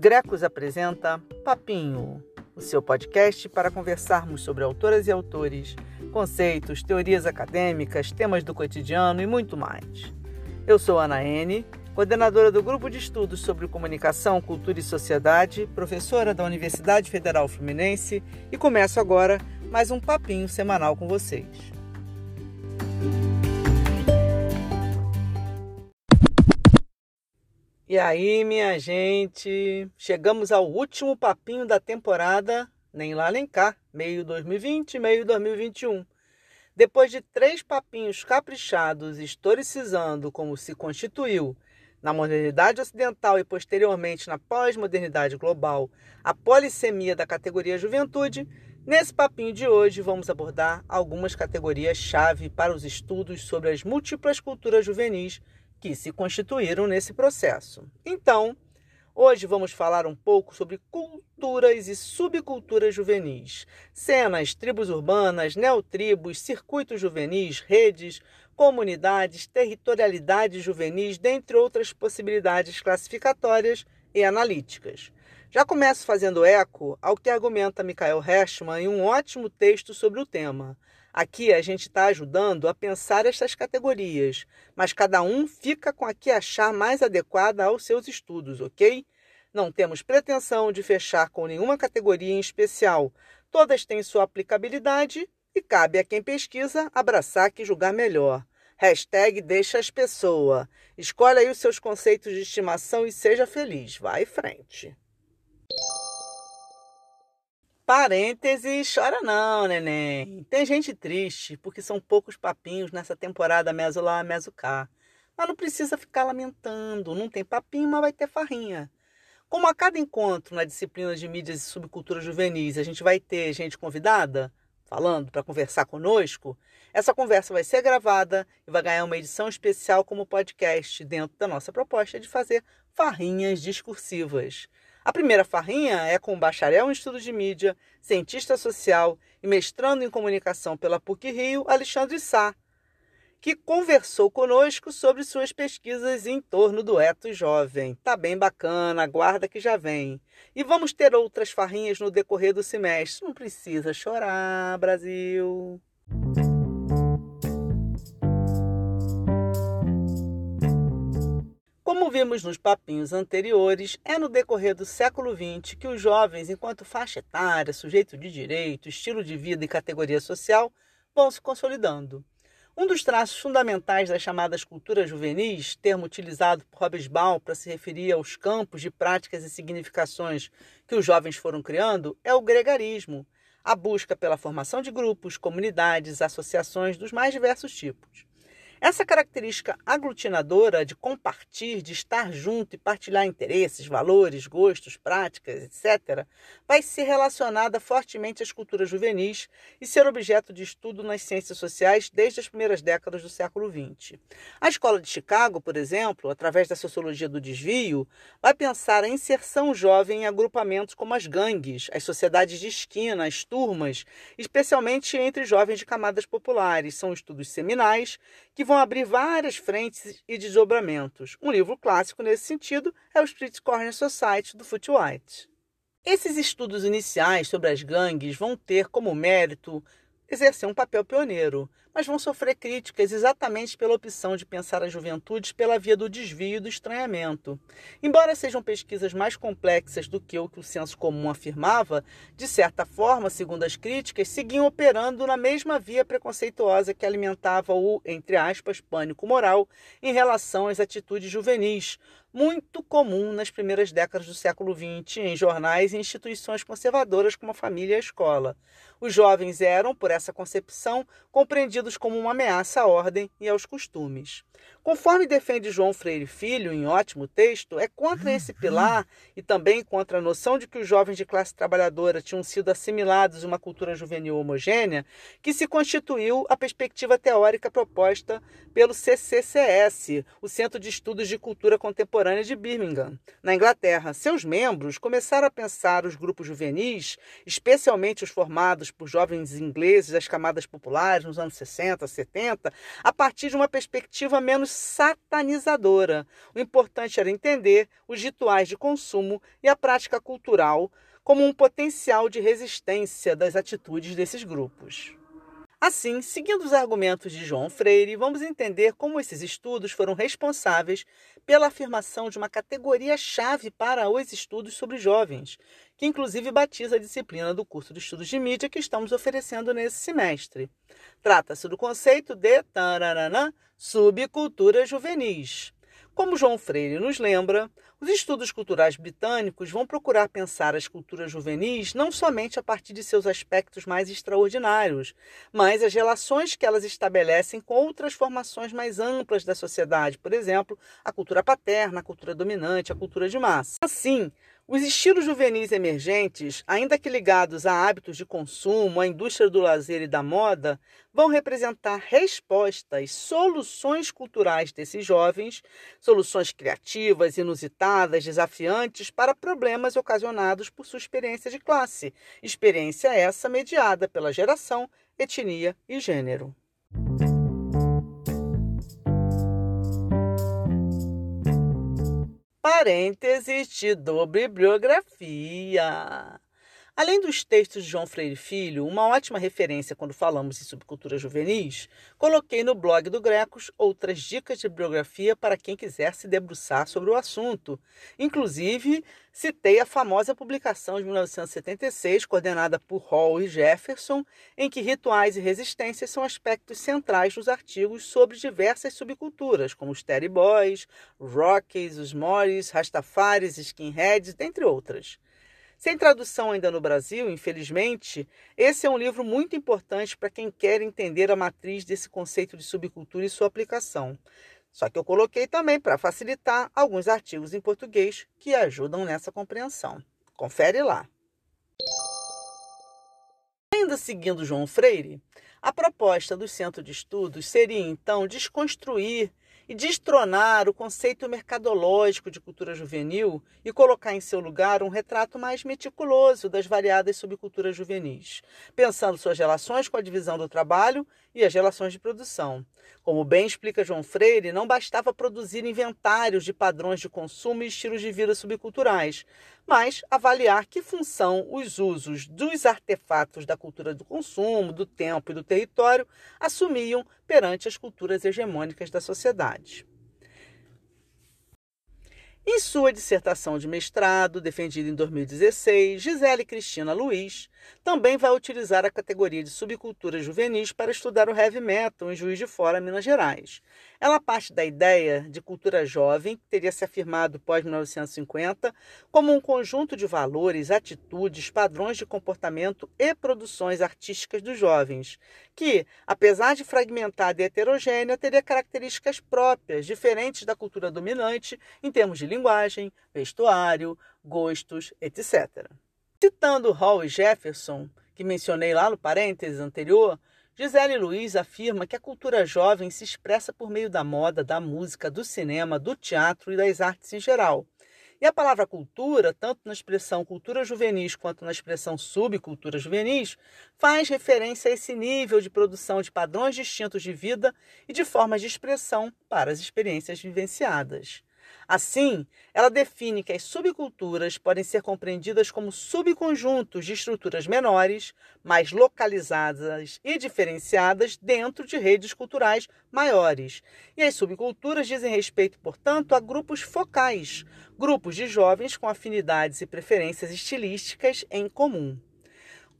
Grecos apresenta Papinho, o seu podcast para conversarmos sobre autoras e autores, conceitos, teorias acadêmicas, temas do cotidiano e muito mais. Eu sou Ana N, coordenadora do Grupo de Estudos sobre Comunicação, Cultura e Sociedade, professora da Universidade Federal Fluminense e começo agora mais um papinho semanal com vocês. E aí, minha gente, chegamos ao último papinho da temporada, nem lá nem cá, meio 2020, meio 2021. Depois de três papinhos caprichados historicizando como se constituiu na modernidade ocidental e posteriormente na pós-modernidade global a polissemia da categoria juventude, nesse papinho de hoje vamos abordar algumas categorias-chave para os estudos sobre as múltiplas culturas juvenis que se constituíram nesse processo. Então, hoje vamos falar um pouco sobre culturas e subculturas juvenis, cenas, tribos urbanas, neotribos, circuitos juvenis, redes, comunidades, territorialidades juvenis, dentre outras possibilidades classificatórias e analíticas. Já começo fazendo eco ao que argumenta Michael Hershman em um ótimo texto sobre o tema. Aqui a gente está ajudando a pensar estas categorias, mas cada um fica com a que achar mais adequada aos seus estudos, ok? Não temos pretensão de fechar com nenhuma categoria em especial. Todas têm sua aplicabilidade e cabe a quem pesquisa abraçar que julgar melhor. Hashtag deixa as pessoas. Escolha aí os seus conceitos de estimação e seja feliz. Vai em frente. Parênteses, chora não, neném. Tem gente triste, porque são poucos papinhos nessa temporada meso lá, meso cá. Mas não precisa ficar lamentando. Não tem papinho, mas vai ter farrinha. Como a cada encontro na disciplina de mídias e subcultura juvenis a gente vai ter gente convidada falando para conversar conosco, essa conversa vai ser gravada e vai ganhar uma edição especial como podcast dentro da nossa proposta de fazer farrinhas discursivas. A primeira farrinha é com bacharel em estudos de mídia, cientista social e mestrando em comunicação pela PUC Rio, Alexandre Sá, que conversou conosco sobre suas pesquisas em torno do eto jovem. Tá bem bacana, aguarda que já vem. E vamos ter outras farrinhas no decorrer do semestre. Não precisa chorar, Brasil. Como vimos nos papinhos anteriores, é no decorrer do século XX que os jovens, enquanto faixa etária, sujeito de direito, estilo de vida e categoria social, vão se consolidando. Um dos traços fundamentais das chamadas culturas juvenis, termo utilizado por Hobsbawm para se referir aos campos de práticas e significações que os jovens foram criando, é o gregarismo, a busca pela formação de grupos, comunidades, associações dos mais diversos tipos. Essa característica aglutinadora de compartilhar, de estar junto e partilhar interesses, valores, gostos, práticas, etc., vai ser relacionada fortemente às culturas juvenis e ser objeto de estudo nas ciências sociais desde as primeiras décadas do século XX. A Escola de Chicago, por exemplo, através da sociologia do desvio, vai pensar a inserção jovem em agrupamentos como as gangues, as sociedades de esquina, as turmas, especialmente entre jovens de camadas populares. São estudos seminais que vão abrir várias frentes e desdobramentos. Um livro clássico nesse sentido é o Street Corner Society, do Foot White. Esses estudos iniciais sobre as gangues vão ter como mérito exercer um papel pioneiro, mas vão sofrer críticas exatamente pela opção de pensar as juventudes pela via do desvio e do estranhamento. Embora sejam pesquisas mais complexas do que o que o senso comum afirmava, de certa forma, segundo as críticas, seguiam operando na mesma via preconceituosa que alimentava o, entre aspas, pânico moral em relação às atitudes juvenis, muito comum nas primeiras décadas do século XX em jornais e instituições conservadoras como a família e a escola. Os jovens eram, por essa concepção, compreendidos como uma ameaça à ordem e aos costumes. Conforme defende João Freire Filho em ótimo texto, é contra esse pilar e também contra a noção de que os jovens de classe trabalhadora tinham sido assimilados em uma cultura juvenil homogênea que se constituiu a perspectiva teórica proposta pelo CCCS, o Centro de Estudos de Cultura Contemporânea de Birmingham, na Inglaterra. Seus membros começaram a pensar os grupos juvenis, especialmente os formados por jovens ingleses das camadas populares nos anos 60, 60, 70, a partir de uma perspectiva menos satanizadora. O importante era entender os rituais de consumo e a prática cultural como um potencial de resistência das atitudes desses grupos. Assim, seguindo os argumentos de João Freire, vamos entender como esses estudos foram responsáveis pela afirmação de uma categoria-chave para os estudos sobre jovens, que inclusive batiza a disciplina do curso de estudos de mídia que estamos oferecendo nesse semestre. Trata-se do conceito de taranana, subculturas juvenis. Como João Freire nos lembra, os estudos culturais britânicos vão procurar pensar as culturas juvenis não somente a partir de seus aspectos mais extraordinários, mas as relações que elas estabelecem com outras formações mais amplas da sociedade, por exemplo, a cultura paterna, a cultura dominante, a cultura de massa. Assim, os estilos juvenis emergentes, ainda que ligados a hábitos de consumo, à indústria do lazer e da moda, vão representar respostas, soluções culturais desses jovens, soluções criativas, inusitadas, desafiantes para problemas ocasionados por sua experiência de classe, experiência essa mediada pela geração, etnia e gênero. Parênteses, te bibliografia. Além dos textos de João Freire Filho, uma ótima referência quando falamos em subcultura juvenis, coloquei no blog do Grecos outras dicas de bibliografia para quem quiser se debruçar sobre o assunto. Inclusive, citei a famosa publicação de 1976, coordenada por Hall e Jefferson, em que rituais e resistências são aspectos centrais nos artigos sobre diversas subculturas, como os Terry Boys, Rockies, os Morris, Rastafaris, Skinheads, dentre outras. Sem tradução ainda no Brasil, infelizmente, esse é um livro muito importante para quem quer entender a matriz desse conceito de subcultura e sua aplicação. Só que eu coloquei também para facilitar alguns artigos em português que ajudam nessa compreensão. Confere lá. Ainda seguindo João Freire, a proposta do Centro de Estudos seria então desconstruir e destronar o conceito mercadológico de cultura juvenil e colocar em seu lugar um retrato mais meticuloso das variadas subculturas juvenis, pensando suas relações com a divisão do trabalho e as relações de produção. Como bem explica João Freire, não bastava produzir inventários de padrões de consumo e estilos de vida subculturais, mas avaliar que função os usos dos artefatos da cultura do consumo, do tempo e do território assumiam perante as culturas hegemônicas da sociedade. Em sua dissertação de mestrado, defendida em 2016, Gisele Cristina Luiz também vai utilizar a categoria de subcultura juvenis para estudar o heavy metal em Juiz de Fora, Minas Gerais. Ela parte da ideia de cultura jovem, que teria se afirmado pós-1950, como um conjunto de valores, atitudes, padrões de comportamento e produções artísticas dos jovens, que, apesar de fragmentada e heterogênea, teria características próprias, diferentes da cultura dominante em termos de linguagem, vestuário, gostos, etc. Citando Hall e Jefferson, que mencionei lá no parênteses anterior, Gisele Luiz afirma que a cultura jovem se expressa por meio da moda, da música, do cinema, do teatro e das artes em geral. E a palavra cultura, tanto na expressão cultura juvenis quanto na expressão subcultura juvenis, faz referência a esse nível de produção de padrões distintos de vida e de formas de expressão para as experiências vivenciadas. Assim, ela define que as subculturas podem ser compreendidas como subconjuntos de estruturas menores, mais localizadas e diferenciadas dentro de redes culturais maiores. E as subculturas dizem respeito, portanto, a grupos focais, grupos de jovens com afinidades e preferências estilísticas em comum.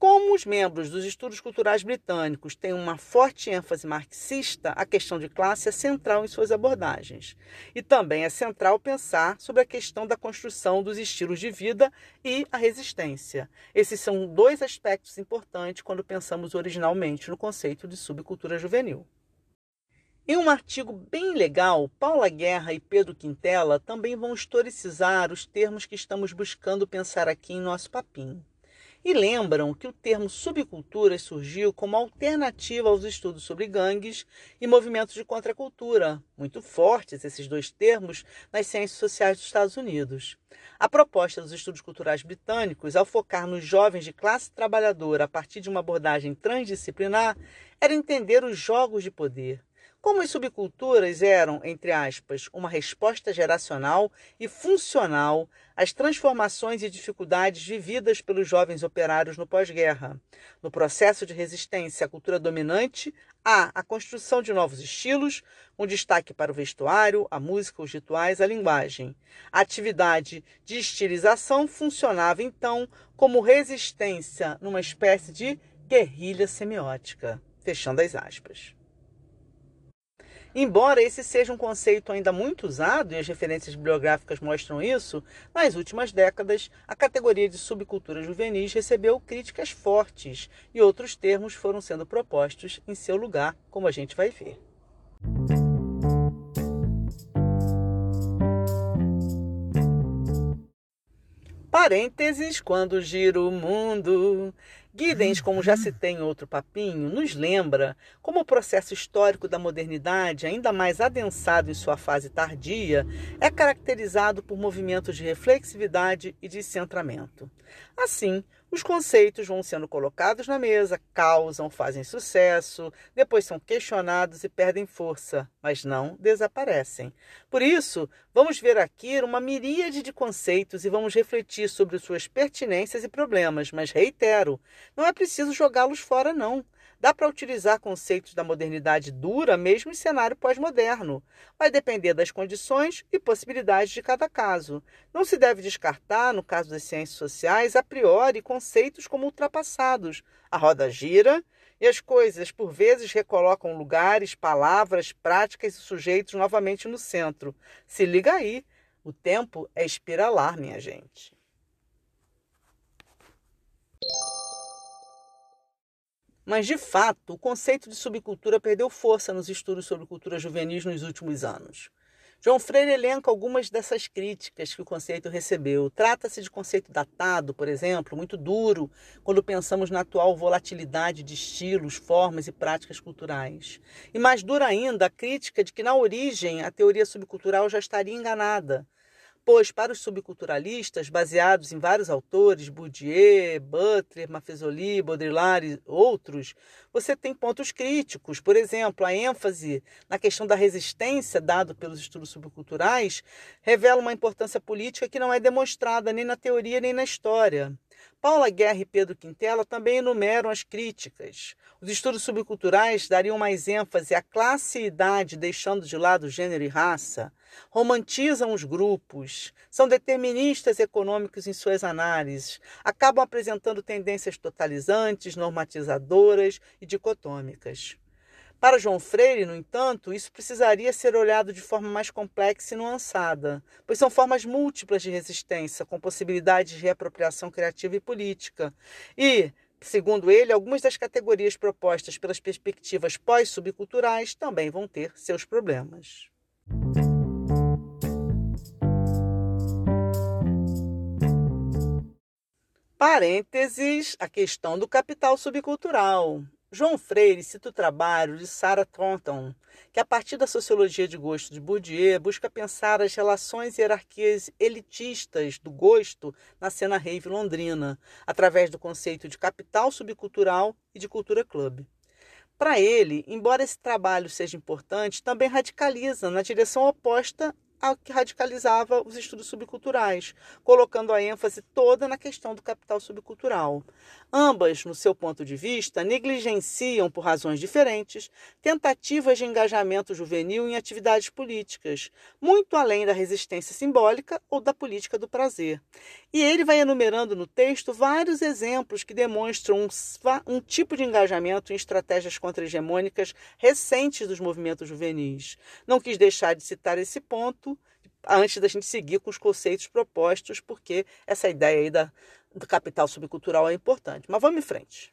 Como os membros dos estudos culturais britânicos têm uma forte ênfase marxista, a questão de classe é central em suas abordagens. E também é central pensar sobre a questão da construção dos estilos de vida e a resistência. Esses são dois aspectos importantes quando pensamos originalmente no conceito de subcultura juvenil. Em um artigo bem legal, Paula Guerra e Pedro Quintela também vão historicizar os termos que estamos buscando pensar aqui em nosso papinho. E lembram que o termo subculturas surgiu como alternativa aos estudos sobre gangues e movimentos de contracultura, muito fortes esses dois termos nas ciências sociais dos Estados Unidos. A proposta dos estudos culturais britânicos, ao focar nos jovens de classe trabalhadora a partir de uma abordagem transdisciplinar, era entender os jogos de poder, como as subculturas eram, entre aspas, uma resposta geracional e funcional às transformações e dificuldades vividas pelos jovens operários no pós-guerra. No processo de resistência à cultura dominante, há a construção de novos estilos, um destaque para o vestuário, a música, os rituais, a linguagem. A atividade de estilização funcionava então como resistência numa espécie de guerrilha semiótica. Fechando as aspas. Embora esse seja um conceito ainda muito usado, e as referências bibliográficas mostram isso, nas últimas décadas a categoria de subcultura juvenis recebeu críticas fortes e outros termos foram sendo propostos em seu lugar, como a gente vai ver. Parênteses, quando giro o mundo, Giddens, como já citei em outro papinho, nos lembra como o processo histórico da modernidade, ainda mais adensado em sua fase tardia, é caracterizado por movimentos de reflexividade e de centramento. Assim, os conceitos vão sendo colocados na mesa, causam, fazem sucesso, depois são questionados e perdem força, mas não desaparecem. Por isso, vamos ver aqui uma miríade de conceitos e vamos refletir sobre suas pertinências e problemas, mas reitero, não é preciso jogá-los fora, não. Dá para utilizar conceitos da modernidade dura mesmo em cenário pós-moderno. Vai depender das condições e possibilidades de cada caso. Não se deve descartar, no caso das ciências sociais, a priori conceitos como ultrapassados. A roda gira e as coisas, por vezes, recolocam lugares, palavras, práticas e sujeitos novamente no centro. Se liga aí, o tempo é espiralar, minha gente. Mas, de fato, o conceito de subcultura perdeu força nos estudos sobre cultura juvenis nos últimos anos. João Freire elenca algumas dessas críticas que o conceito recebeu. Trata-se de conceito datado, por exemplo, muito duro, quando pensamos na atual volatilidade de estilos, formas e práticas culturais. E mais dura ainda a crítica de que, na origem, a teoria subcultural já estaria enganada pois para os subculturalistas, baseados em vários autores, Bourdieu, Butler, Maffesoli, Baudrillard e outros, você tem pontos críticos. Por exemplo, a ênfase na questão da resistência dado pelos estudos subculturais revela uma importância política que não é demonstrada nem na teoria nem na história. Paula Guerra e Pedro Quintela também enumeram as críticas. Os estudos subculturais dariam mais ênfase à classe e idade, deixando de lado gênero e raça. Romantizam os grupos, são deterministas econômicos em suas análises, acabam apresentando tendências totalizantes, normatizadoras e dicotômicas. Para João Freire, no entanto, isso precisaria ser olhado de forma mais complexa e nuançada, pois são formas múltiplas de resistência, com possibilidades de reapropriação criativa e política. E, segundo ele, algumas das categorias propostas pelas perspectivas pós-subculturais também vão ter seus problemas. Parênteses, a questão do capital subcultural. João Freire cita o trabalho de Sarah Thornton, que a partir da sociologia de gosto de Bourdieu busca pensar as relações e hierarquias elitistas do gosto na cena rave londrina, através do conceito de capital subcultural e de cultura club. Para ele, embora esse trabalho seja importante, também radicaliza na direção oposta ao que radicalizava os estudos subculturais, colocando a ênfase toda na questão do capital subcultural. Ambas, no seu ponto de vista, negligenciam, por razões diferentes, tentativas de engajamento juvenil em atividades políticas, muito além da resistência simbólica ou da política do prazer. E ele vai enumerando no texto vários exemplos que demonstram um, um tipo de engajamento em estratégias contra-hegemônicas recentes dos movimentos juvenis. Não quis deixar de citar esse ponto antes da gente seguir com os conceitos propostos, porque essa ideia aí da, do capital subcultural é importante. Mas vamos em frente.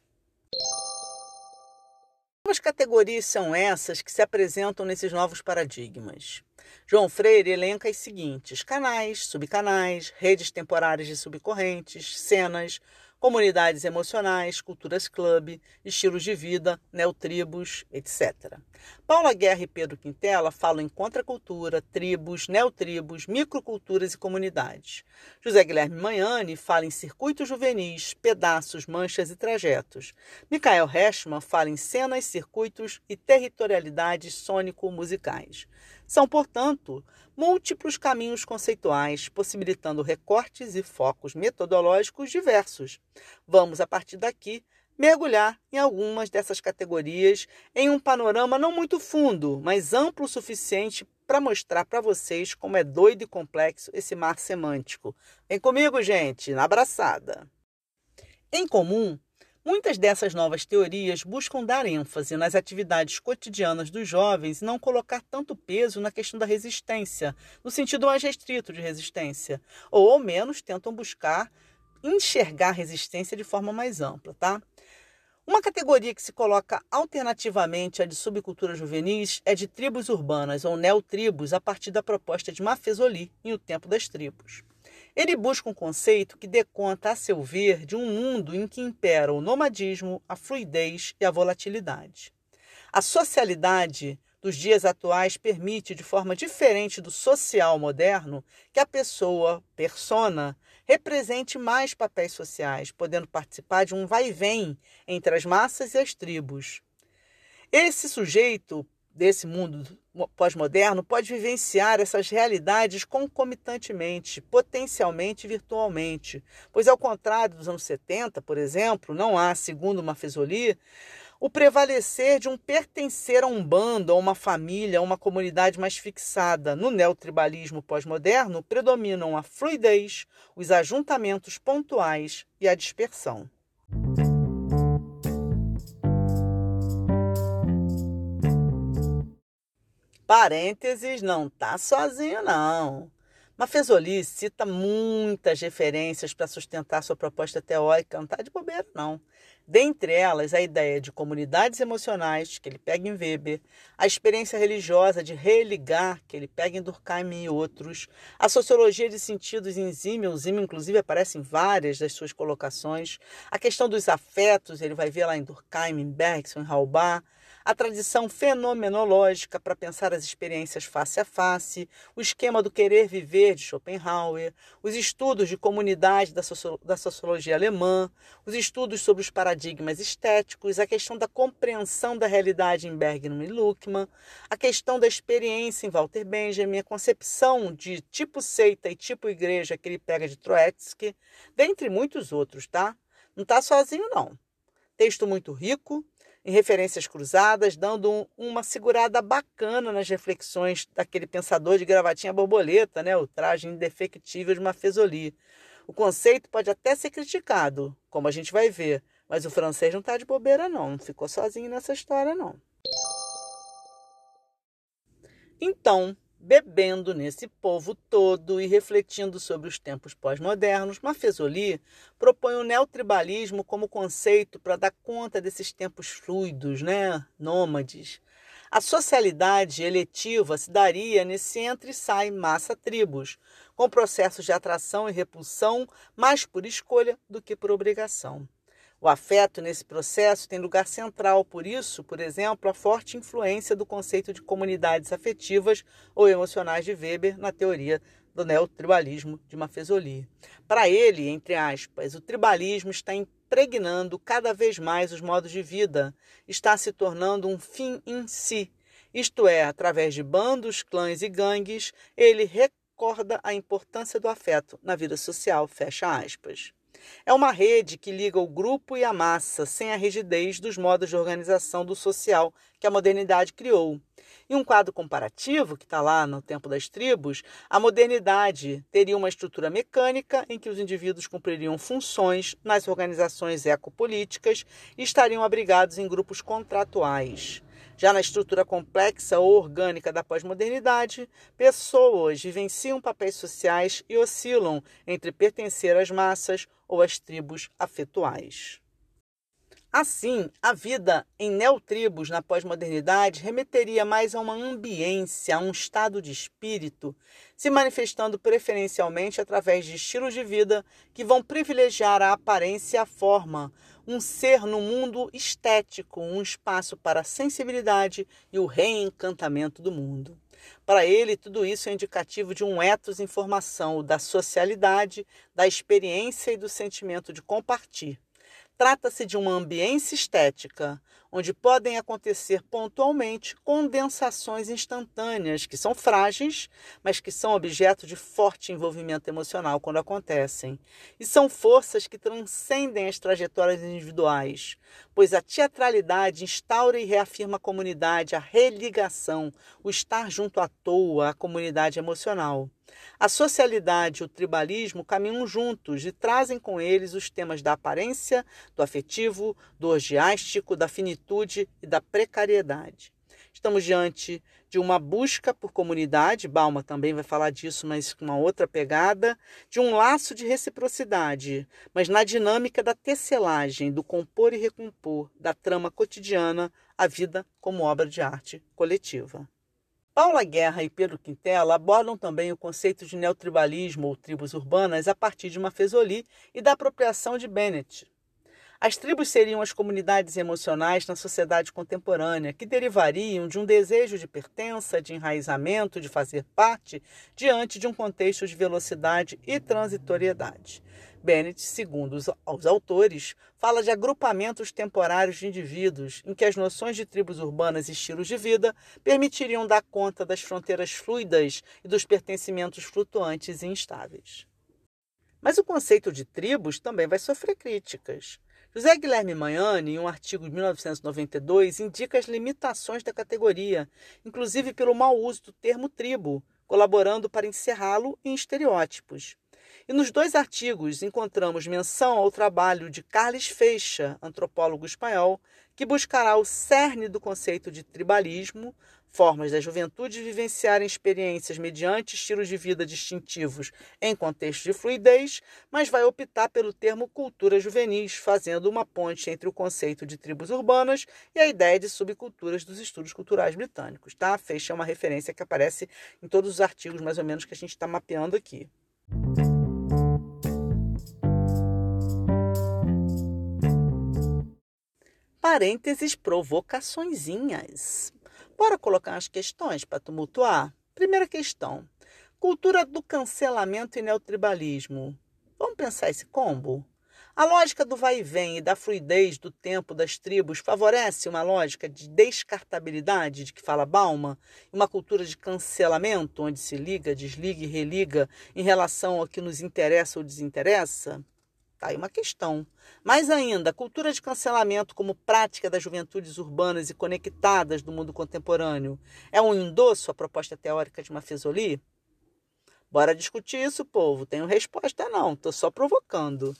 As categorias são essas que se apresentam nesses novos paradigmas. João Freire elenca as seguintes: canais, subcanais, redes temporárias de subcorrentes, cenas, comunidades emocionais, culturas clube, estilos de vida, neotribos, etc. Paula Guerra e Pedro Quintela falam em contracultura, tribos, neotribos, microculturas e comunidades. José Guilherme Manhani fala em circuitos juvenis, pedaços, manchas e trajetos. Michael Heschmann fala em cenas, circuitos e territorialidades sônico-musicais. São, portanto, múltiplos caminhos conceituais, possibilitando recortes e focos metodológicos diversos. Vamos, a partir daqui, mergulhar em algumas dessas categorias em um panorama não muito fundo, mas amplo o suficiente para mostrar para vocês como é doido e complexo esse mar semântico. Vem comigo, gente, na abraçada. Em comum, Muitas dessas novas teorias buscam dar ênfase nas atividades cotidianas dos jovens e não colocar tanto peso na questão da resistência, no sentido mais restrito de resistência, ou ao menos tentam buscar enxergar a resistência de forma mais ampla, tá? Uma categoria que se coloca alternativamente à de subculturas juvenis é de tribos urbanas ou neotribos a partir da proposta de Mafezoli em O Tempo das Tribos. Ele busca um conceito que dê conta, a seu ver, de um mundo em que impera o nomadismo, a fluidez e a volatilidade. A socialidade dos dias atuais permite, de forma diferente do social moderno, que a pessoa, persona, represente mais papéis sociais, podendo participar de um vai-vem entre as massas e as tribos. Esse sujeito desse mundo pós-moderno pode vivenciar essas realidades concomitantemente, potencialmente e virtualmente. Pois, ao contrário dos anos 70, por exemplo, não há, segundo Mafezoli, o prevalecer de um pertencer a um bando, a uma família, a uma comunidade mais fixada. No neotribalismo pós-moderno, predominam a fluidez, os ajuntamentos pontuais e a dispersão. Parênteses, não tá sozinho não. Mafezoli cita muitas referências para sustentar sua proposta teórica, não está de bobeira, não. Dentre elas, a ideia de comunidades emocionais, que ele pega em Weber, a experiência religiosa de religar, que ele pega em Durkheim e outros, a sociologia de sentidos em Zimmel, Zimmel inclusive aparece em várias das suas colocações, a questão dos afetos, ele vai ver lá em Durkheim, em Bergson, em Halbach, a tradição fenomenológica para pensar as experiências face a face, o esquema do querer viver de Schopenhauer, os estudos de comunidade da, da sociologia alemã, os estudos sobre os paradigmas estéticos, a questão da compreensão da realidade em Bergman e Luckmann, a questão da experiência em Walter Benjamin, a concepção de tipo seita e tipo igreja que ele pega de Troetsky, dentre muitos outros, tá? Não está sozinho, não. Texto muito rico, em referências cruzadas, dando um, uma segurada bacana nas reflexões daquele pensador de gravatinha borboleta, né, o traje indefectível de Mafezoli. O conceito pode até ser criticado, como a gente vai ver, mas o francês não está de bobeira não, não ficou sozinho nessa história não. Então, bebendo nesse povo todo e refletindo sobre os tempos pós-modernos, Mafezoli propõe o neotribalismo como conceito para dar conta desses tempos fluidos, né, nômades. A socialidade eletiva se daria nesse entre e sai massa-tribos, com processos de atração e repulsão mais por escolha do que por obrigação. O afeto nesse processo tem lugar central, por isso, por exemplo, a forte influência do conceito de comunidades afetivas ou emocionais de Weber na teoria do neotribalismo de Mafezoli. Para ele, entre aspas, o tribalismo está impregnando cada vez mais os modos de vida, está se tornando um fim em si. Isto é, através de bandos, clãs e gangues, ele recorda a importância do afeto na vida social, fecha aspas. É uma rede que liga o grupo e a massa, sem a rigidez dos modos de organização do social que a modernidade criou. Em um quadro comparativo, que está lá no Tempo das Tribos, a modernidade teria uma estrutura mecânica em que os indivíduos cumpririam funções nas organizações ecopolíticas e estariam abrigados em grupos contratuais. Já na estrutura complexa ou orgânica da pós-modernidade, pessoas vivenciam papéis sociais e oscilam entre pertencer às massas ou às tribos afetuais. Assim, a vida em neotribos na pós-modernidade remeteria mais a uma ambiência, a um estado de espírito, se manifestando preferencialmente através de estilos de vida que vão privilegiar a aparência e a forma, um ser no mundo estético, um espaço para a sensibilidade e o reencantamento do mundo. Para ele, tudo isso é indicativo de um ethos em formação, da socialidade, da experiência e do sentimento de compartilhar. Trata-se de uma ambiência estética, onde podem acontecer pontualmente condensações instantâneas, que são frágeis, mas que são objeto de forte envolvimento emocional quando acontecem. E são forças que transcendem as trajetórias individuais, pois a teatralidade instaura e reafirma a comunidade, a religação, o estar junto à toa, a comunidade emocional. A socialidade e o tribalismo caminham juntos e trazem com eles os temas da aparência, do afetivo, do orgiástico, da finitude e da precariedade. Estamos diante de uma busca por comunidade, Balma também vai falar disso, mas com uma outra pegada, de um laço de reciprocidade, mas na dinâmica da tecelagem, do compor e recompor, da trama cotidiana, a vida como obra de arte coletiva. Paula Guerra e Pedro Quintela abordam também o conceito de neotribalismo ou tribos urbanas a partir de Mafezoli e da apropriação de Bennett. As tribos seriam as comunidades emocionais na sociedade contemporânea, que derivariam de um desejo de pertença, de enraizamento, de fazer parte, diante de um contexto de velocidade e transitoriedade. Bennett, segundo os, os autores, fala de agrupamentos temporários de indivíduos, em que as noções de tribos urbanas e estilos de vida permitiriam dar conta das fronteiras fluidas e dos pertencimentos flutuantes e instáveis. Mas o conceito de tribos também vai sofrer críticas. José Guilherme Manhani, em um artigo de 1992, indica as limitações da categoria, inclusive pelo mau uso do termo tribo, colaborando para encerrá-lo em estereótipos. E nos dois artigos encontramos menção ao trabalho de Carles Feixa, antropólogo espanhol, que buscará o cerne do conceito de tribalismo, formas da juventude vivenciarem experiências mediante estilos de vida distintivos em contexto de fluidez, mas vai optar pelo termo cultura juvenis, fazendo uma ponte entre o conceito de tribos urbanas e a ideia de subculturas dos estudos culturais britânicos. Tá? Feixa é uma referência que aparece em todos os artigos, mais ou menos, que a gente está mapeando aqui. Parênteses provocaçõezinhas. Bora colocar as questões para tumultuar? Primeira questão: cultura do cancelamento e neotribalismo. Vamos pensar esse combo? A lógica do vai e vem e da fluidez do tempo das tribos favorece uma lógica de descartabilidade, de que fala Bauman, uma cultura de cancelamento, onde se liga, desliga e religa em relação ao que nos interessa ou desinteressa? Tá aí uma questão. Mais ainda, a cultura de cancelamento como prática das juventudes urbanas e conectadas do mundo contemporâneo é um endosso à proposta teórica de Mafezoli? Bora discutir isso, povo. Tenho resposta não, estou só provocando.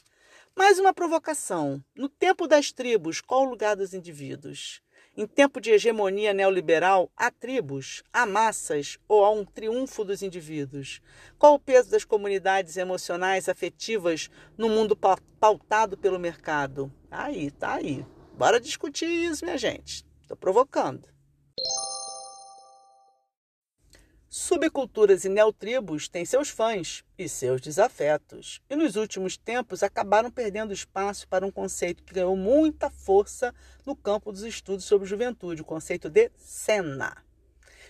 Mais uma provocação. No tempo das tribos, qual o lugar dos indivíduos? Em tempo de hegemonia neoliberal, há tribos, há massas ou há um triunfo dos indivíduos? Qual o peso das comunidades emocionais afetivas no mundo pautado pelo mercado? Tá aí, tá aí. Bora discutir isso, minha gente. Estou provocando. Subculturas e neotribos têm seus fãs e seus desafetos, e nos últimos tempos acabaram perdendo espaço para um conceito que ganhou muita força no campo dos estudos sobre juventude, o conceito de cena.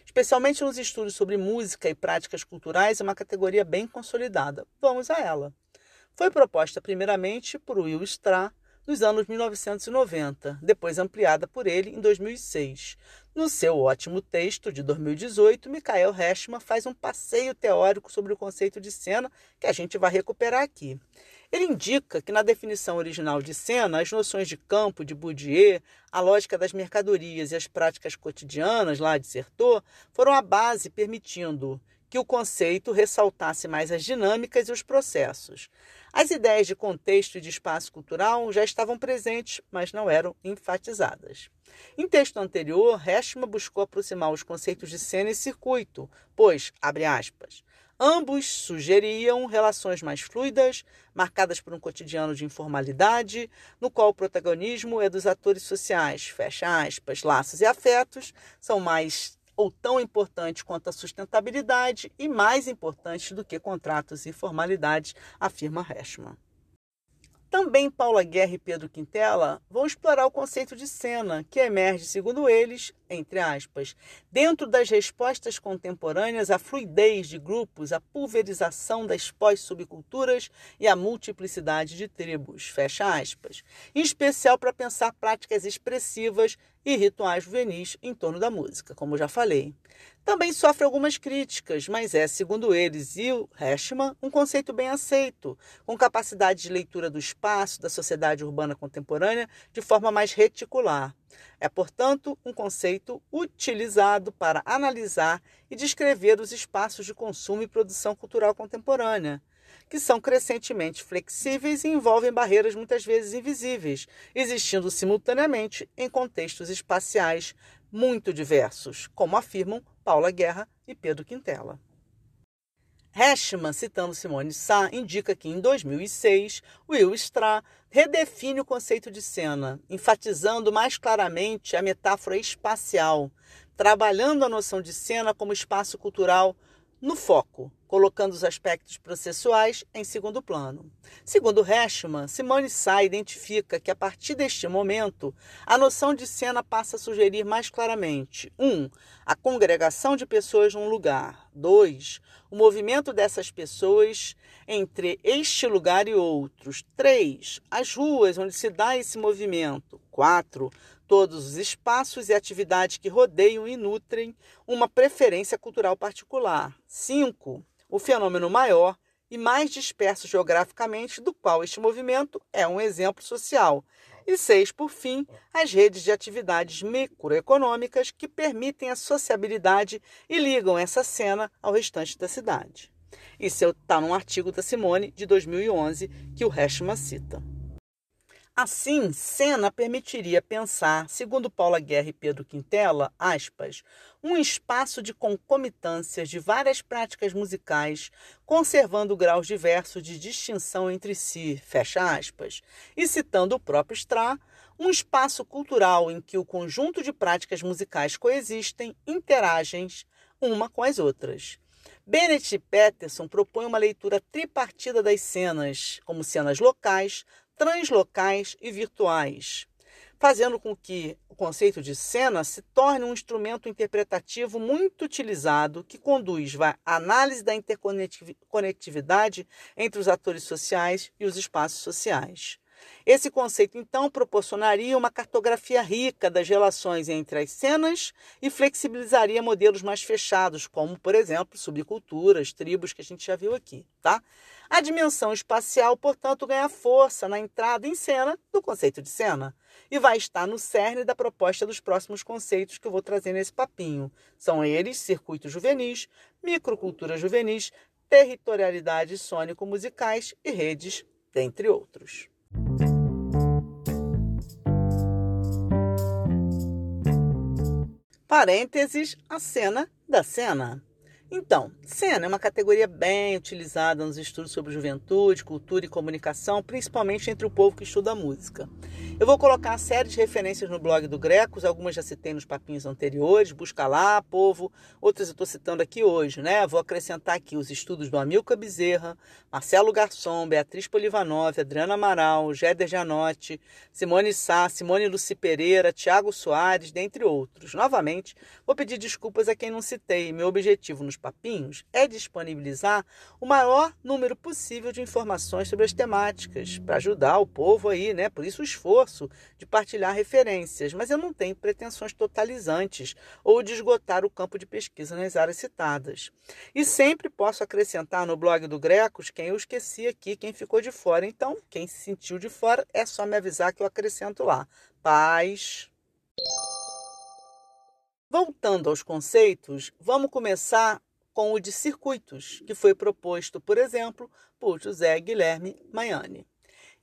Especialmente nos estudos sobre música e práticas culturais, é uma categoria bem consolidada. Vamos a ela. Foi proposta primeiramente por Will Straw nos anos 1990, depois ampliada por ele em 2006. No seu ótimo texto de 2018, Michael Heschman faz um passeio teórico sobre o conceito de cena que a gente vai recuperar aqui. Ele indica que na definição original de cena, as noções de campo de Bourdieu, a lógica das mercadorias e as práticas cotidianas, lá de Sertor, foram a base permitindo que o conceito ressaltasse mais as dinâmicas e os processos. As ideias de contexto e de espaço cultural já estavam presentes, mas não eram enfatizadas. Em texto anterior, Heschman buscou aproximar os conceitos de cena e circuito, pois, abre aspas, Ambos sugeriam relações mais fluidas, marcadas por um cotidiano de informalidade, no qual o protagonismo é dos atores sociais, fecha aspas, laços e afetos, são mais ou tão importantes quanto a sustentabilidade e mais importantes do que contratos e formalidades, afirma Reshman. Também Paula Guerra e Pedro Quintela vão explorar o conceito de cena, que emerge, segundo eles, entre aspas, dentro das respostas contemporâneas à fluidez de grupos, à pulverização das pós-subculturas e à multiplicidade de tribos, fecha aspas, em especial para pensar práticas expressivas e rituais juvenis em torno da música, como já falei. Também sofre algumas críticas, mas é, segundo eles e o Heschman, um conceito bem aceito, com capacidade de leitura do espaço da sociedade urbana contemporânea de forma mais reticular. É, portanto, um conceito utilizado para analisar e descrever os espaços de consumo e produção cultural contemporânea, que são crescentemente flexíveis e envolvem barreiras muitas vezes invisíveis, existindo simultaneamente em contextos espaciais muito diversos, como afirmam Paula Guerra e Pedro Quintela. Heschman, citando Simone Sá, indica que em 2006, Will Stra redefine o conceito de cena, enfatizando mais claramente a metáfora espacial, trabalhando a noção de cena como espaço cultural no foco, colocando os aspectos processuais em segundo plano. Segundo Heschman, Simone Sá identifica que a partir deste momento, a noção de cena passa a sugerir mais claramente: 1. Um, a congregação de pessoas num lugar. 2. O movimento dessas pessoas entre este lugar e outros. 3. As ruas onde se dá esse movimento. 4 todos os espaços e atividades que rodeiam e nutrem uma preferência cultural particular. 5 o fenômeno maior e mais disperso geograficamente, do qual este movimento é um exemplo social. E seis, por fim, as redes de atividades microeconômicas que permitem a sociabilidade e ligam essa cena ao restante da cidade. Isso está num artigo da Simone de 2011 que o Heschman cita. Assim, cena permitiria pensar, segundo Paula Guerra e Pedro Quintela, aspas, um espaço de concomitâncias de várias práticas musicais, conservando graus diversos de distinção entre si, fecha aspas, e citando o próprio Stra, um espaço cultural em que o conjunto de práticas musicais coexistem, interagem uma com as outras. Bennett Peterson propõe uma leitura tripartida das cenas, como cenas locais, translocais e virtuais, fazendo com que o conceito de cena se torne um instrumento interpretativo muito utilizado que conduz à análise da interconectividade entre os atores sociais e os espaços sociais. Esse conceito, então, proporcionaria uma cartografia rica das relações entre as cenas e flexibilizaria modelos mais fechados, como, por exemplo, subculturas, tribos, que a gente já viu aqui, tá? A dimensão espacial, portanto, ganha força na entrada em cena do conceito de cena e vai estar no cerne da proposta dos próximos conceitos que eu vou trazer nesse papinho. São eles circuitos juvenis, microculturas juvenis, territorialidade sônico-musicais e redes, dentre outros. Parênteses, a cena da cena. Então, cena é uma categoria bem utilizada nos estudos sobre juventude, cultura e comunicação, principalmente entre o povo que estuda música. Eu vou colocar uma série de referências no blog do Grecos, algumas já citei nos papinhos anteriores, busca lá, povo, outras eu estou citando aqui hoje, né? Vou acrescentar aqui os estudos do Amilcar Bezerra, Marcelo Garçom, Beatriz Polivanov, Adriana Amaral, Géder Janotti, Simone Sá, Simone Luci Pereira, Tiago Soares, dentre outros. Novamente, vou pedir desculpas a quem não citei. Meu objetivo nos papinhos é disponibilizar o maior número possível de informações sobre as temáticas, para ajudar o povo aí, né? Por isso o esforço de partilhar referências, mas eu não tenho pretensões totalizantes ou de esgotar o campo de pesquisa nas áreas citadas. E sempre posso acrescentar no blog do Grecos quem eu esqueci aqui, quem ficou de fora. Então, quem se sentiu de fora, é só me avisar que eu acrescento lá. Paz. Voltando aos conceitos, vamos começar com o de circuitos, que foi proposto, por exemplo, por José Guilherme Maiani.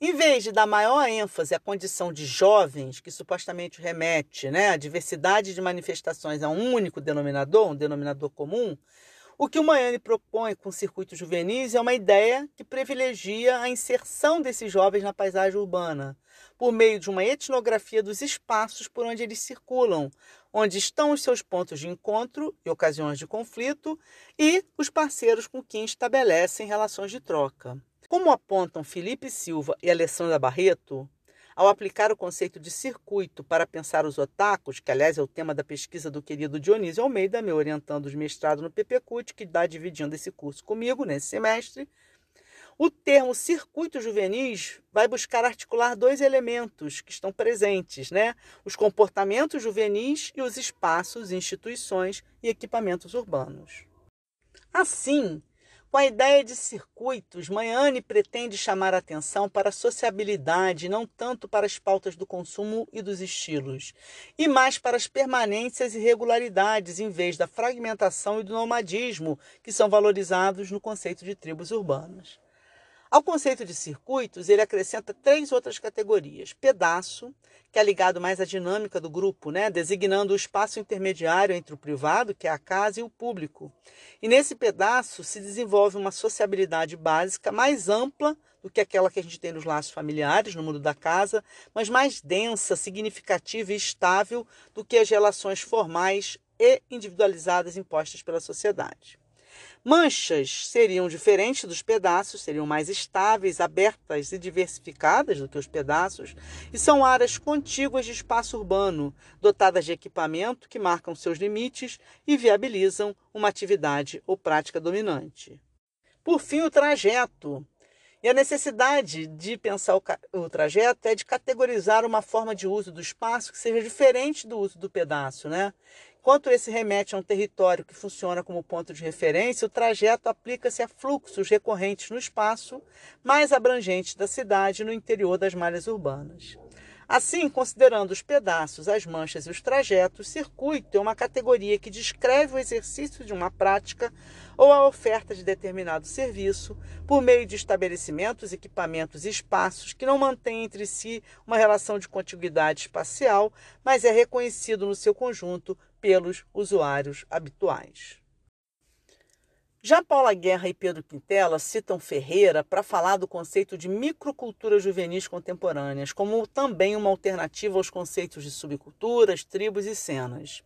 Em vez de dar maior ênfase à condição de jovens, que supostamente remete né, à diversidade de manifestações a um único denominador, um denominador comum, O que o Maiane propõe com o circuito juvenis é uma ideia que privilegia a inserção desses jovens na paisagem urbana, por meio de uma etnografia dos espaços por onde eles circulam, onde estão os seus pontos de encontro e ocasiões de conflito e os parceiros com quem estabelecem relações de troca. Como apontam Felipe Silva e Alessandra Barreto, ao aplicar o conceito de circuito para pensar os otakus, que aliás é o tema da pesquisa do querido Dionísio Almeida, me orientando os mestrado no PPCUT, que está dividindo esse curso comigo nesse semestre, o termo circuito juvenis vai buscar articular dois elementos que estão presentes, né? Os comportamentos juvenis e os espaços, instituições e equipamentos urbanos. Assim, com a ideia de circuitos, Manhane pretende chamar a atenção para a sociabilidade, não tanto para as pautas do consumo e dos estilos, e mais para as permanências e regularidades, em vez da fragmentação e do nomadismo, que são valorizados no conceito de tribos urbanas. Ao conceito de circuitos, ele acrescenta três outras categorias: pedaço, que é ligado mais à dinâmica do grupo, né, designando o espaço intermediário entre o privado, que é a casa, e o público. E nesse pedaço se desenvolve uma sociabilidade básica mais ampla do que aquela que a gente tem nos laços familiares, no mundo da casa, mas mais densa, significativa e estável do que as relações formais e individualizadas impostas pela sociedade. Manchas seriam diferentes dos pedaços, seriam mais estáveis, abertas e diversificadas do que os pedaços, e são áreas contíguas de espaço urbano, dotadas de equipamento que marcam seus limites e viabilizam uma atividade ou prática dominante. Por fim, o trajeto. E a necessidade de pensar o, o, trajeto é de categorizar uma forma de uso do espaço que seja diferente do uso do pedaço, né? Enquanto esse remete a um território que funciona como ponto de referência, o trajeto aplica-se a fluxos recorrentes no espaço mais abrangentes da cidade no interior das malhas urbanas. Assim, considerando os pedaços, as manchas e os trajetos, circuito é uma categoria que descreve o exercício de uma prática ou a oferta de determinado serviço por meio de estabelecimentos, equipamentos e espaços que não mantêm entre si uma relação de contiguidade espacial, mas é reconhecido no seu conjunto pelos usuários habituais. Já Paula Guerra e Pedro Quintela citam Ferreira para falar do conceito de microculturas juvenis contemporâneas, como também uma alternativa aos conceitos de subculturas, tribos e cenas.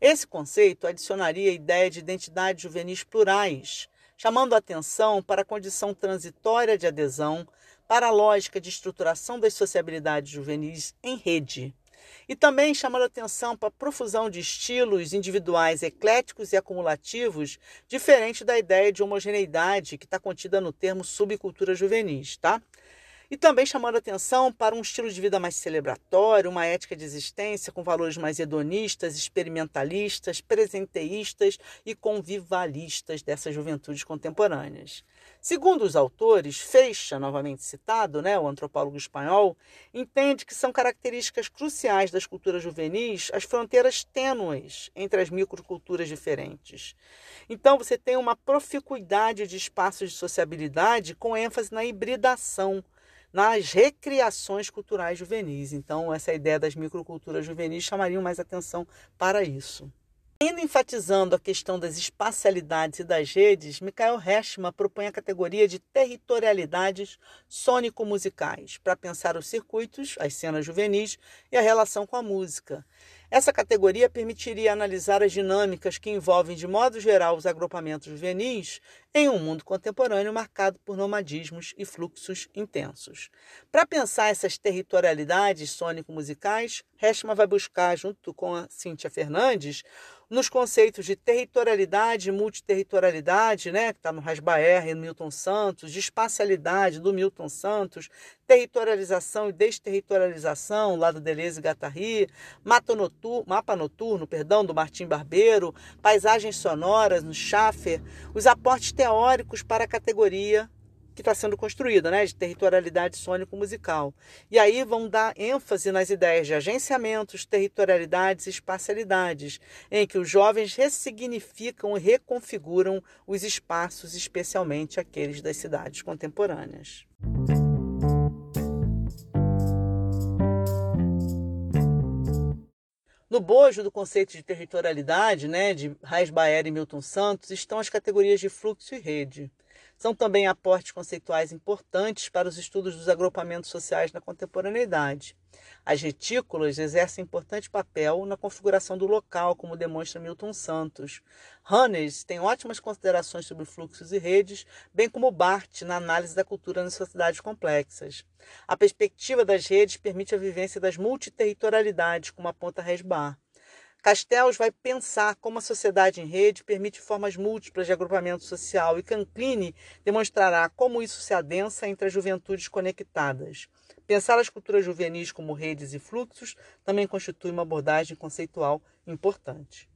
Esse conceito adicionaria a ideia de identidades juvenis plurais, chamando atenção para a condição transitória de adesão, para a lógica de estruturação das sociabilidades juvenis em rede, e também chamando atenção para a profusão de estilos individuais ecléticos e acumulativos, diferente da ideia de homogeneidade que está contida no termo subcultura juvenis, tá? E também chamando atenção para um estilo de vida mais celebratório, uma ética de existência com valores mais hedonistas, experimentalistas, presenteístas e convivalistas dessas juventudes contemporâneas. Segundo os autores, Feixa, novamente citado, né, o antropólogo espanhol, entende que são características cruciais das culturas juvenis as fronteiras tênues entre as microculturas diferentes. Então, você tem uma proficuidade de espaços de sociabilidade com ênfase na hibridação, nas recriações culturais juvenis. Então, essa ideia das microculturas juvenis chamaria mais atenção para isso. Ainda enfatizando a questão das espacialidades e das redes, Michael Heschman propõe a categoria de territorialidades sônico-musicais para pensar os circuitos, as cenas juvenis e a relação com a música. Essa categoria permitiria analisar as dinâmicas que envolvem, de modo geral, os agrupamentos juvenis em um mundo contemporâneo marcado por nomadismos e fluxos intensos. Para pensar essas territorialidades sônico-musicais, Heschman vai buscar, junto com a Cíntia Fernandes, nos conceitos de territorialidade e multiterritorialidade, né, que está no Rasbaer e no Milton Santos, de espacialidade do Milton Santos, territorialização e desterritorialização, lá do Deleuze e Guattari, noturno, mapa noturno, perdão, do Martim Barbeiro, paisagens sonoras no Schaffer, os aportes teóricos para a categoria que está sendo construída, né, de territorialidade sônico-musical. E aí vão dar ênfase nas ideias de agenciamentos, territorialidades e espacialidades, em que os jovens ressignificam e reconfiguram os espaços, especialmente aqueles das cidades contemporâneas. No bojo do conceito de territorialidade, né, de Reis Baer e Milton Santos, estão as categorias de fluxo e rede. São também aportes conceituais importantes para os estudos dos agrupamentos sociais na contemporaneidade. As retículas exercem importante papel na configuração do local, como demonstra Milton Santos. Hannes tem ótimas considerações sobre fluxos e redes, bem como Barth na análise da cultura nas sociedades complexas. A perspectiva das redes permite a vivência das multiterritorialidades, como aponta Resbar. Castells vai pensar como a sociedade em rede permite formas múltiplas de agrupamento social e Canclini demonstrará como isso se adensa entre as juventudes conectadas. Pensar as culturas juvenis como redes e fluxos também constitui uma abordagem conceitual importante.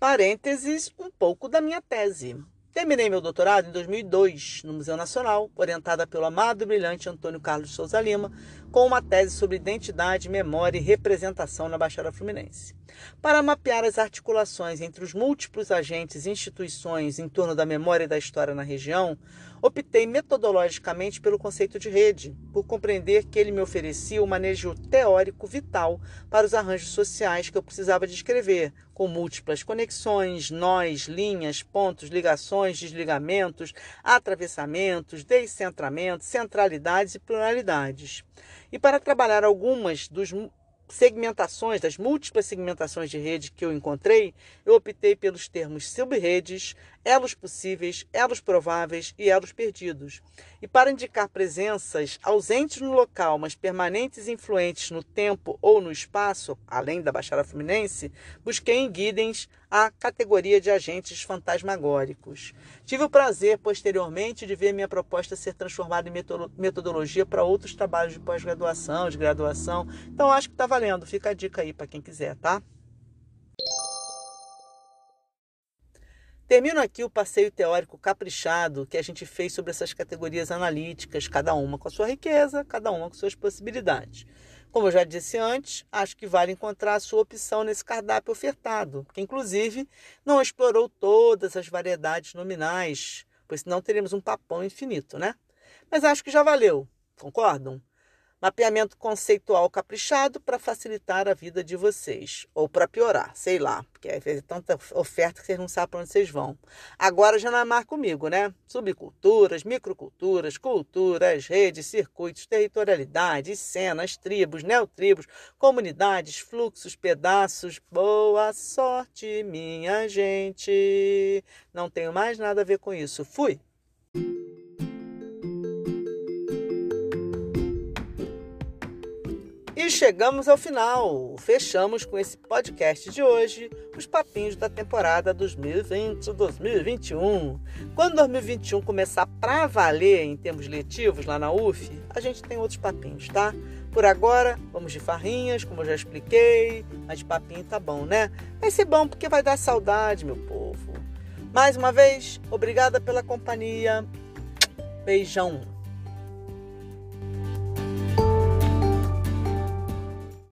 Parênteses, um pouco da minha tese. Terminei meu doutorado em 2002 no Museu Nacional, orientada pelo amado e brilhante Antônio Carlos Souza Lima, com uma tese sobre identidade, memória e representação na Baixada Fluminense. Para mapear as articulações entre os múltiplos agentes e instituições em torno da memória e da história na região, optei metodologicamente pelo conceito de rede, por compreender que ele me oferecia um manejo teórico vital para os arranjos sociais que eu precisava descrever, com múltiplas conexões, nós, linhas, pontos, ligações, desligamentos, atravessamentos, descentramentos, centralidades e pluralidades. E para trabalhar algumas dos segmentações, das múltiplas segmentações de rede que eu encontrei, eu optei pelos termos subredes, elos possíveis, elos prováveis e elos perdidos. E para indicar presenças ausentes no local, mas permanentes e influentes no tempo ou no espaço, além da Baixada Fluminense, busquei em Guidens a categoria de agentes fantasmagóricos. Tive o prazer, posteriormente, de ver minha proposta ser transformada em metodologia para outros trabalhos de pós-graduação, de graduação. Então, acho que está valendo. Fica a dica aí para quem quiser, tá? Termino aqui o passeio teórico caprichado que a gente fez sobre essas categorias analíticas, cada uma com a sua riqueza, cada uma com suas possibilidades. Como eu já disse antes, acho que vale encontrar a sua opção nesse cardápio ofertado, que inclusive não explorou todas as variedades nominais, pois senão teríamos um papão infinito, né? Mas acho que já valeu, concordam? Mapeamento conceitual caprichado para facilitar a vida de vocês. Ou para piorar, sei lá. Porque às vezes é tanta oferta que vocês não sabem para onde vocês vão. Agora já não é mais comigo, né? Subculturas, microculturas, culturas, redes, circuitos, territorialidades, cenas, tribos, neotribos, comunidades, fluxos, pedaços. Boa sorte, minha gente. Não tenho mais nada a ver com isso. Fui! E chegamos ao final. Fechamos com esse podcast de hoje os papinhos da temporada 2020-2021. Quando 2021 começar para valer em termos letivos lá na UF, a gente tem outros papinhos, tá? Por agora, vamos de farrinhas, como eu já expliquei, mas de papinho tá bom, né? Vai ser bom porque vai dar saudade, meu povo. Mais uma vez, obrigada pela companhia. Beijão.